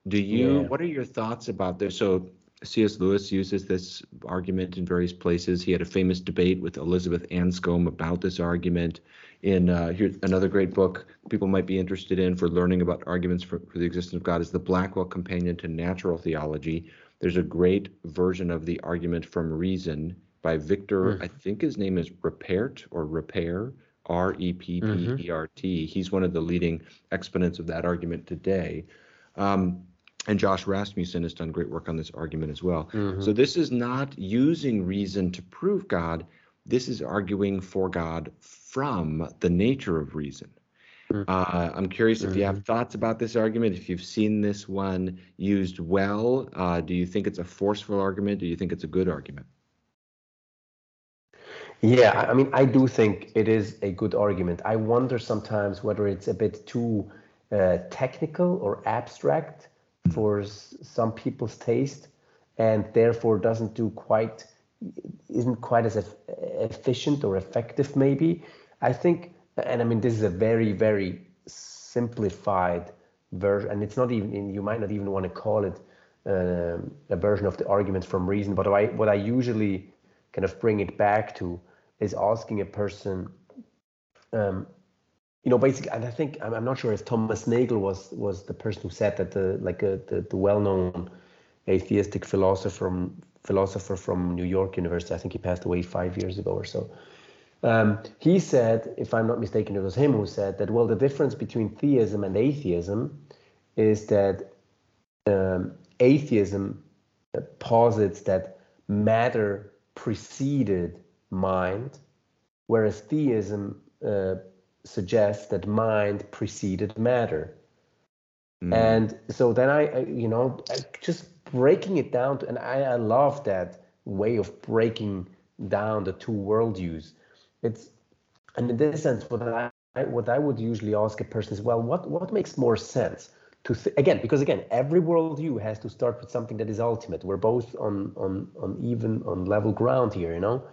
Do you, yeah what are your thoughts about this? So C.S. Lewis uses this argument in various places. He had a famous debate with Elizabeth Anscombe about this argument. In uh, here's another great book people might be interested in for learning about arguments for, for the existence of God is the Blackwell Companion to Natural Theology. There's a great version of the argument from Reason by Victor, I mm-hmm think his name is Reppert or Repair, R E P P mm-hmm E R T. He's one of the leading exponents of that argument today. Um, and Josh Rasmussen has done great work on this argument as well. mm-hmm So this is not using reason to prove God. This is arguing for God from the nature of reason. Uh, I'm curious if you mm-hmm have thoughts about this argument, if you've seen this one used well. Uh, do you think it's a forceful argument? Do you think it's a good argument? Yeah, I I mean, I do think it is a good argument. I wonder sometimes whether it's a bit too uh, technical or abstract for some people's taste, and therefore doesn't do quite, isn't quite as eff- efficient or effective, maybe. I think, and I mean, this is a very, very simplified version, and it's not even, you might not even want to call it um, a version of the argument from reason, but I, what I usually kind of bring it back to is asking a person um, you know basically and i think I'm, I'm not sure if thomas nagel was was the person who said that the like uh, the, the well-known atheistic philosopher from philosopher from new york university i think he passed away five years ago or so. Um, he said if i'm not mistaken it was him who said that well the difference between theism and atheism is that um, atheism posits that matter preceded mind, whereas theism uh, suggests that mind preceded matter. Mm, And so then I, I you know, just breaking it down, to, and I, I love that way of breaking down the two worldviews. It's, and in this sense, what I what I would usually ask a person is, well, what what makes more sense? To th- again, because again, every worldview has to start with something that is ultimate. We're both on on on even on level ground here, you know.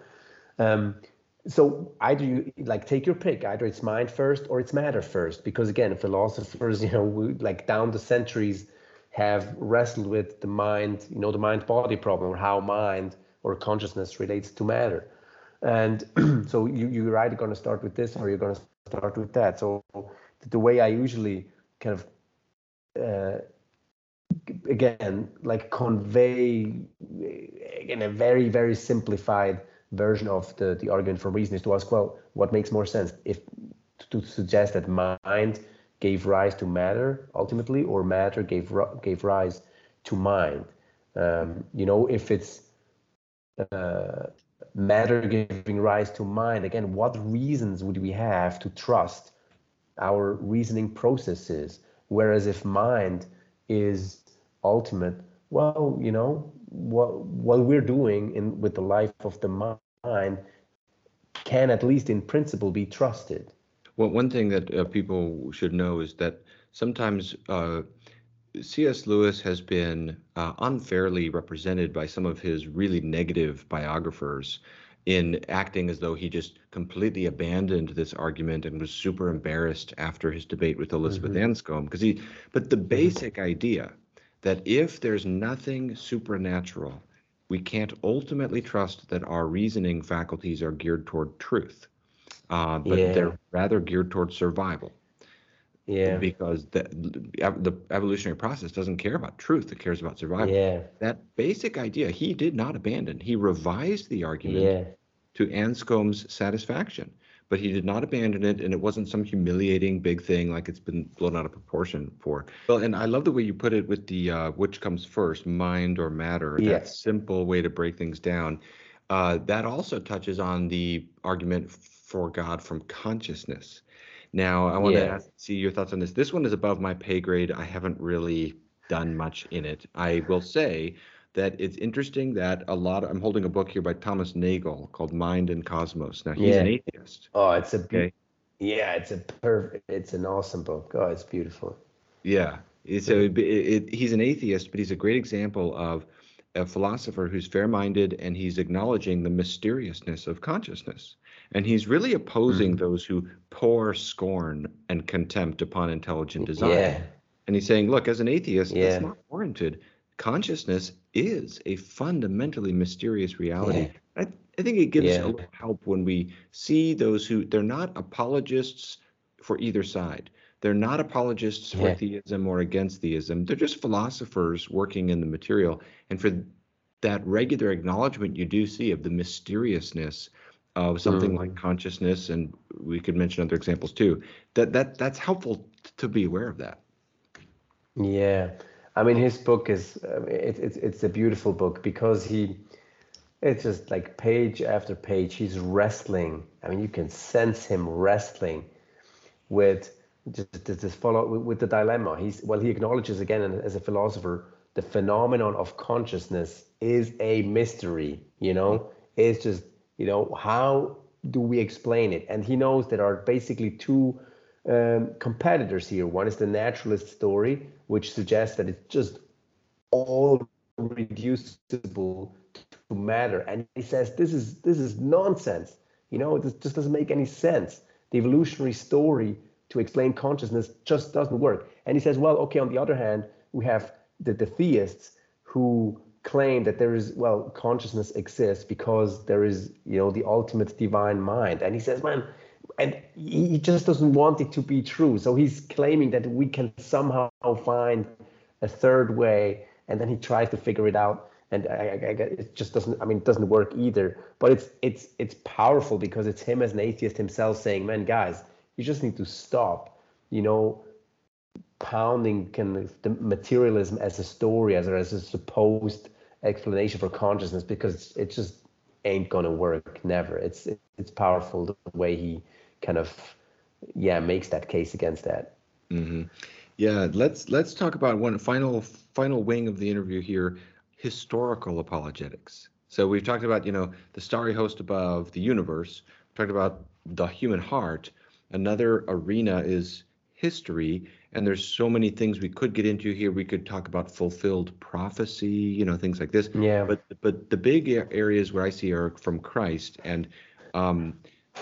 Um, so either you like take your pick. Either it's mind first or it's matter first. Because again, philosophers, you know, we, like down the centuries, have wrestled with the mind, you know, the mind body problem or how mind or consciousness relates to matter. And so you, you're either going to start with this or you're going to start with that. So the way I usually kind of, uh, again, like convey in a very, very simplified version of the, the argument from reason is to ask, well, what makes more sense? If to suggest that mind gave rise to matter ultimately, or matter gave gave rise to mind. Um, you know, if it's uh, matter giving rise to mind, again, what reasons would we have to trust our reasoning processes? Whereas if mind is ultimate, well, you know, what what we're doing in with the life of the mind can at least in principle be trusted. Well, one thing that uh, people should know is that sometimes uh, C.S. Lewis has been uh, unfairly represented by some of his really negative biographers in acting as though he just completely abandoned this argument and was super embarrassed after his debate with Elizabeth mm-hmm. Anscombe because he but the mm-hmm. basic idea that if there's nothing supernatural we can't ultimately trust that our reasoning faculties are geared toward truth uh, but yeah. they're rather geared toward survival yeah. Because the the evolutionary process doesn't care about truth; it cares about survival. Yeah. That basic idea he did not abandon. He revised the argument yeah. to Anscombe's satisfaction, but he did not abandon it, and it wasn't some humiliating big thing like it's been blown out of proportion for. Well, and I love the way you put it with the uh, which comes first, mind or matter. Yes. That simple way to break things down. Uh, that also touches on the argument for God from consciousness. Now, I want yeah. to see your thoughts on this. This one is above my pay grade. I haven't really done much in it. I will say that it's interesting that a lot. Of, I'm holding a book here by Thomas Nagel called Mind and Cosmos. Now he's yeah. an atheist. Oh, it's a okay. Yeah, it's a perfect. It's an awesome book. Oh, it's beautiful. Yeah. So it, it, he's an atheist, but he's a great example of a philosopher who's fair-minded and he's acknowledging the mysteriousness of consciousness. And he's really opposing mm. those who pour scorn and contempt upon intelligent design. Yeah. And he's saying, look, as an atheist, yeah. that's not warranted. Consciousness is a fundamentally mysterious reality. Yeah. I, I think it gives yeah. a little help when we see those who they're not apologists for either side. They're not apologists for theism or against theism. They're just philosophers working in the material. And for that regular acknowledgement you do see of the mysteriousness of something mm. like consciousness, and we could mention other examples too. That that that's helpful to be aware of that. Yeah, I mean, his book is uh, it, it's it's a beautiful book because he it's just like page after page he's wrestling. I mean, you can sense him wrestling with just just follow with the dilemma. He's well, he acknowledges again as a philosopher the phenomenon of consciousness is a mystery. You know, it's just you know, how do we explain it? And he knows there are basically two um, competitors here. One is the naturalist story, which suggests that it's just all reducible to matter. And he says this is this is nonsense. You know, this just doesn't make any sense. The evolutionary story to explain consciousness just doesn't work. And he says, well, okay, on the other hand, we have the, the theists who claim that there is well consciousness exists because there is you know the ultimate divine mind and he says man and he just doesn't want it to be true. So he's claiming that we can somehow find a third way and then he tries to figure it out. And I, I, I, it just doesn't i mean it doesn't work either. But it's it's it's powerful because it's him as an atheist himself saying man guys you just need to stop you know pounding can the materialism as a story as a, as a supposed explanation for consciousness because it just ain't gonna work never. It's it's powerful the way he kind of yeah makes that case against that. Mm-hmm. yeah let's let's talk about one final final wing of the interview here historical apologetics. So we've talked about you know the starry host above the universe. We talked about the human heart. Another arena is history and there's so many things we could get into here. We could talk about fulfilled prophecy you know things like this. Yeah. But but the big areas where i see are from christ and um,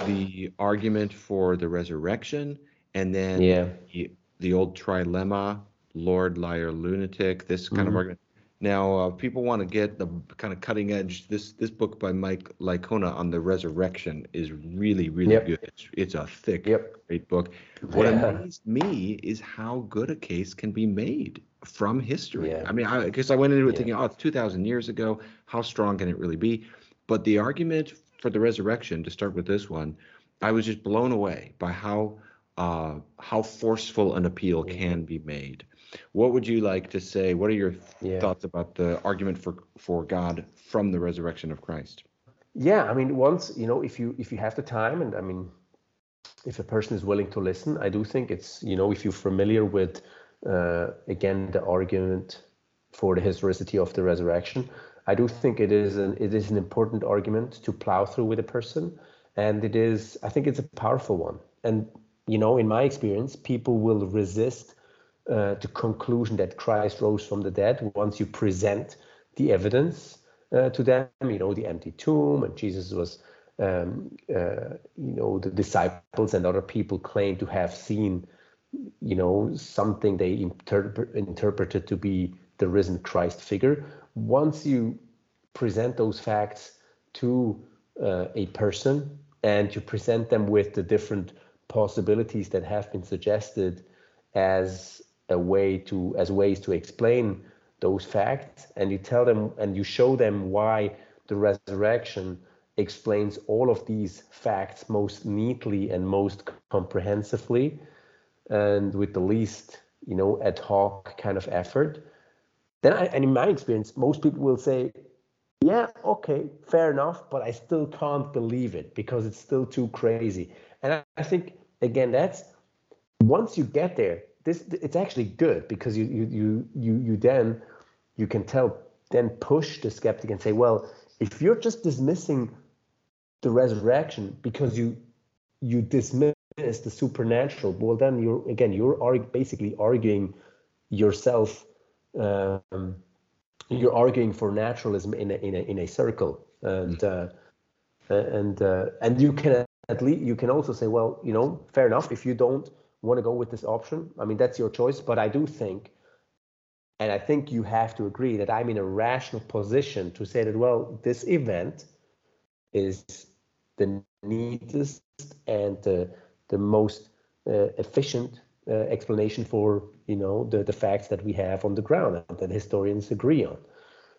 the argument for the resurrection and then yeah. the, the old trilemma Lord, liar, lunatic, this kind mm-hmm. of argument. Now, uh, people want to get the kind of cutting edge. This this book by Mike Licona on the resurrection is really really yep. good. It's, it's a thick, yep. great book. What yeah. amazed me is how good a case can be made from history. Yeah. I mean, I because I, went into it yeah. thinking, oh, it's 2,000 years ago. How strong can it really be? But the argument for the resurrection, to start with this one, I was just blown away by how uh, how forceful an appeal can be made. What would you like to say? What are your yeah. thoughts about the argument for for God from the resurrection of Christ? Yeah, I mean, once you know, if you if you have the time, and I mean, if a person is willing to listen, I do think it's you know, if you're familiar with uh, again the argument for the historicity of the resurrection, I do think it is an it is an important argument to plow through with a person, and it is I think it's a powerful one. And you know, in my experience, people will resist uh, the conclusion that Christ rose from the dead once you present the evidence uh, to them, you know, the empty tomb and Jesus was, um, uh, you know, the disciples and other people claim to have seen, you know, something they interpret, interpreted to be the risen Christ figure. Once you present those facts to uh, a person and you present them with the different possibilities that have been suggested as a way to as ways to explain those facts and you tell them and you show them why the resurrection explains all of these facts most neatly and most comprehensively and with the least you know ad hoc kind of effort then I, and in my experience most people will say yeah okay fair enough but i still can't believe it because it's still too crazy and I, I think again that's once you get there this it's actually good because you you you you you then you can tell then push the skeptic and say, well, if you're just dismissing the resurrection because you you dismiss the supernatural, well then you're again you're arg- basically arguing yourself. Um, you're arguing for naturalism in a in a in a circle, and uh, and uh, and you can at least you can also say, well, you know, fair enough. If you don't want to go with this option, I mean, that's your choice. But I do think, and I think you have to agree that I'm in a rational position to say that, well, this event is the neatest and the, the most uh, efficient uh, explanation for you know the, the facts that we have on the ground that historians agree on.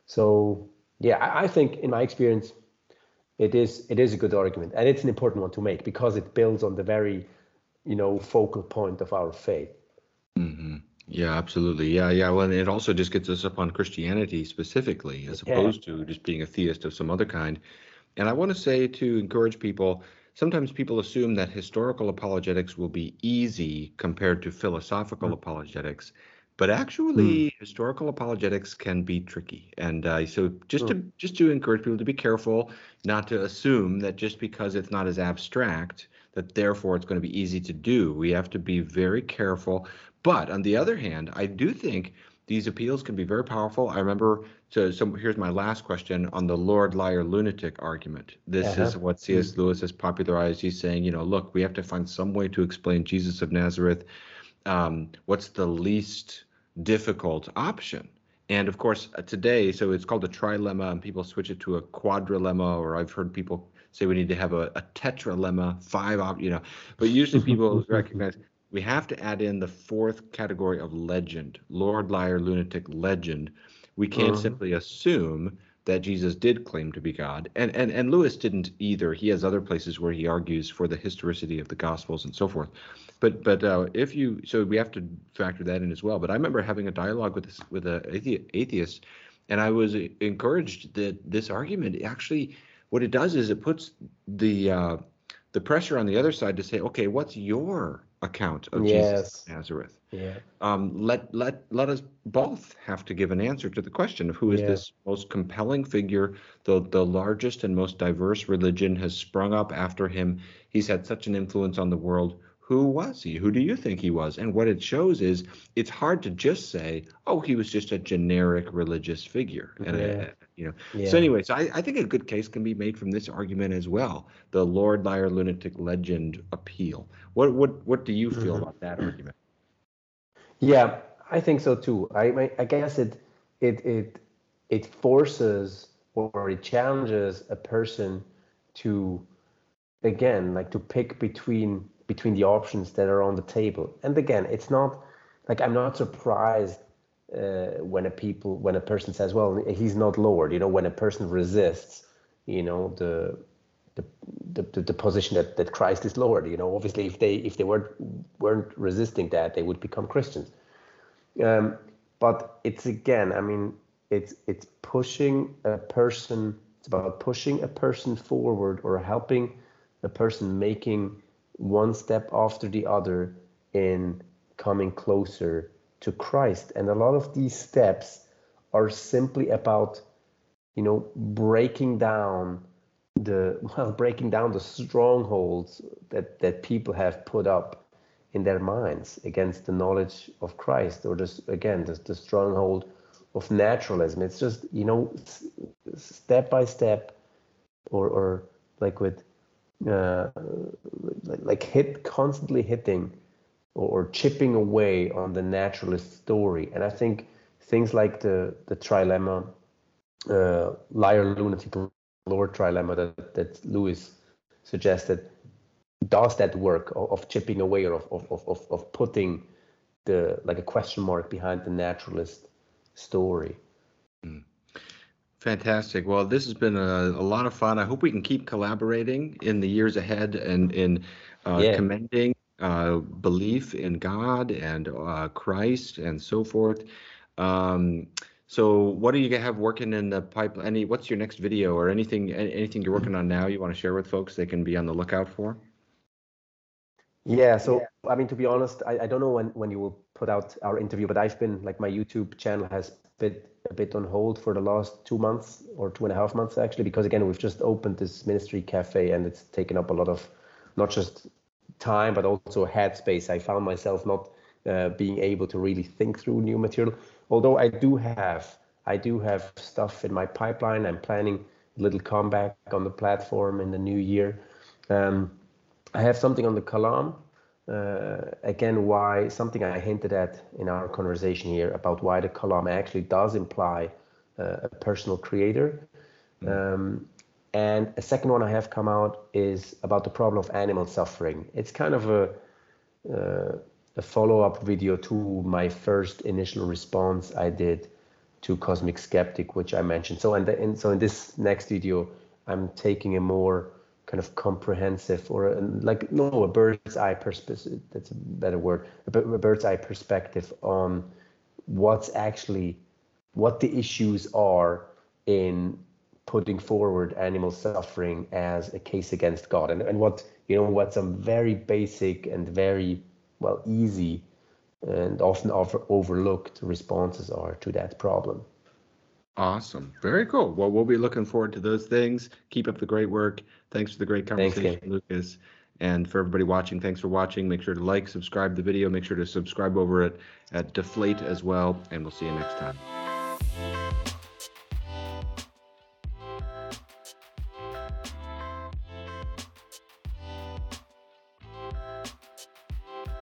So yeah, I, I think in my experience, it is it is a good argument and it's an important one to make because it builds on the very you know focal point of our faith. Mm-hmm. yeah absolutely. Yeah yeah. Well and it also just gets us up on christianity specifically as opposed to just being a theist of some other kind. And i want to say to encourage people sometimes people assume that historical apologetics will be easy compared to philosophical mm-hmm. apologetics but actually mm. historical apologetics can be tricky and uh, so just to just to encourage people to be careful not to assume that just because it's not as abstract that therefore it's going to be easy to do. We have to be very careful. But on the other hand, I do think these appeals can be very powerful. I remember, so, so here's my last question on the Lord, liar, lunatic argument. This uh-huh. is what C.S. Mm-hmm. Lewis has popularized. He's saying, you know, look, we have to find some way to explain Jesus of Nazareth. Um, what's the least difficult option? And of course, uh, today, so it's called a trilemma, and people switch it to a quadrilemma, or I've heard people say we need to have a, a tetralemma, five, op, you know. But usually people recognize we have to add in the fourth category of legend, Lord, liar, lunatic, legend. We can't uh-huh. simply assume that Jesus did claim to be God. And, and and Lewis didn't either. He has other places where he argues for the historicity of the Gospels and so forth. But but uh, if you so we have to factor that in as well. But I remember having a dialogue with this with a atheist, and I was encouraged that this argument actually what it does is it puts the uh, the pressure on the other side to say, okay, what's your account of yes. Jesus of Nazareth? Yeah. Um, let let let us both have to give an answer to the question of who is yeah. this most compelling figure. The the largest and most diverse religion has sprung up after him. He's had such an influence on the world who was he? Who do you think he was? And what it shows is it's hard to just say, oh, he was just a generic religious figure. And yeah. You know. Yeah. So anyway, so I, I think a good case can be made from this argument as well. The Lord Liar Lunatic Legend appeal. What what what do you feel mm-hmm. about that argument? Yeah, I think so too. I I guess it it it it forces or it challenges a person to again like to pick between between the options that are on the table. And again, it's not like I'm not surprised uh, when a people when a person says, "Well, he's not Lord." You know, when a person resists, you know, the the, the, the position that, that Christ is Lord. You know, obviously, if they if they weren't weren't resisting that, they would become Christians. Um, but it's again, I mean, it's it's pushing a person. It's about pushing a person forward or helping a person making one step after the other in coming closer to Christ. And a lot of these steps are simply about, you know, breaking down the well, breaking down the strongholds that that people have put up in their minds against the knowledge of Christ, or just again the, the stronghold of naturalism. It's just you know step by step, or or like with uh, like hit constantly hitting or, or, chipping away on the naturalist story. And I think things like the the trilemma, uh, liar, lunatic, Lord trilemma that that Lewis suggested does that work of, of chipping away or of, of, of, of putting the like a question mark behind the naturalist story. Mm. Fantastic. Well, this has been a, a, lot of fun. I hope we can keep collaborating in the years ahead and in uh, yeah. commending uh, belief in God and uh, Christ and so forth. Um, so, what do you have working in the pipeline? Any, what's your next video or anything? Anything you're working on now? You want to share with folks? They can be on the lookout for. Yeah. So, yeah. I mean, to be honest, I, I don't know when when you will put out our interview, but I've been like my YouTube channel has been a bit on hold for the last two months or two and a half months actually because again we've just opened this ministry cafe and it's taken up a lot of not just time but also headspace i found myself not uh, being able to really think through new material although i do have i do have stuff in my pipeline i'm planning a little comeback on the platform in the new year um, i have something on the kalam uh, again why something I hinted at in our conversation here about why the kalam actually does imply uh, a personal creator. Mm. Um, and a second one I have come out is about the problem of animal suffering. It's kind of a uh, a follow-up video to my first initial response I did to Cosmic Skeptic, which I mentioned. So and, the, so in this next video, I'm taking a more kind of comprehensive or a, like no a bird's eye perspective that's a better word a, a bird's eye perspective on what's actually what the issues are in putting forward animal suffering as a case against God and, and what you know what some very basic and very well easy and often over, overlooked responses are to that problem. Awesome. Very cool. Well, we'll be looking forward to those things. Keep up the great work. Thanks for the great conversation, thanks, Lukas. And for everybody watching, thanks for watching. Make sure to like, subscribe the video. Make sure to subscribe over it at Deflate as well. And we'll see you next time.